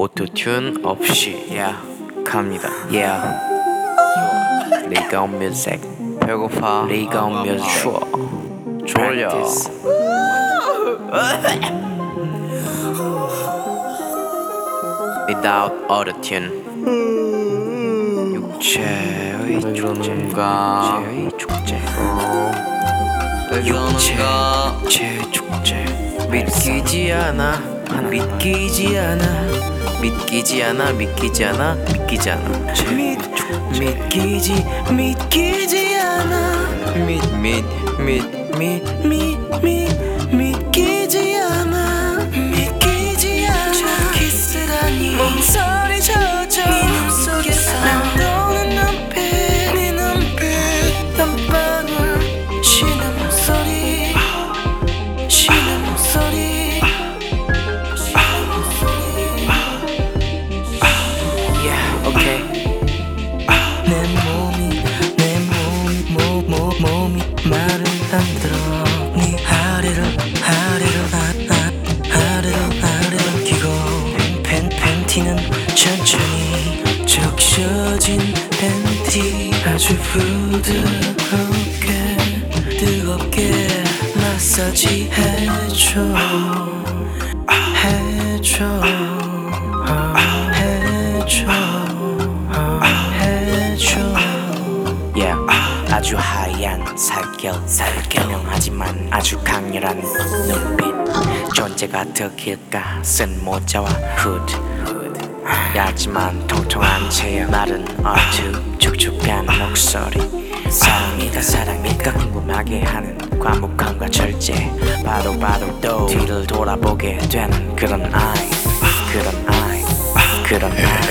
오토튠 없이 yeah 갑니다. yeah 리가온 뮤직 배고파. 리가온 뮤직 추워. 졸려. Without autotune 육체의 축제가 축제 육체의 축제 믿기지 않아 믿기지 않아. 믿기지 않아 믿기지 않아 믿기지 않아. 믿 믿기지 믿기지 않아. 믿 믿 믿 믿 믿 믿 팬, 팬티는 천천히 적셔진 팬티. 아주 부드럽게 뜨겁게 마사지 해줘. 해줘. 어, 해줘. 어, 해줘. Yeah. 아주 하얀 살결 살결명하지만 아주 강렬한 눈빛. 존재가 덕일까? 쓴 모자와 후드 얇지만 통통한 체형 마른 얼투 축축한 목소리. 사랑일까 사랑일까 궁금하게 하는 과묵함과 절제. 봐도 봐도 또 뒤를 돌아보게 되는 그런 아이. 그런 아이. 그런 아이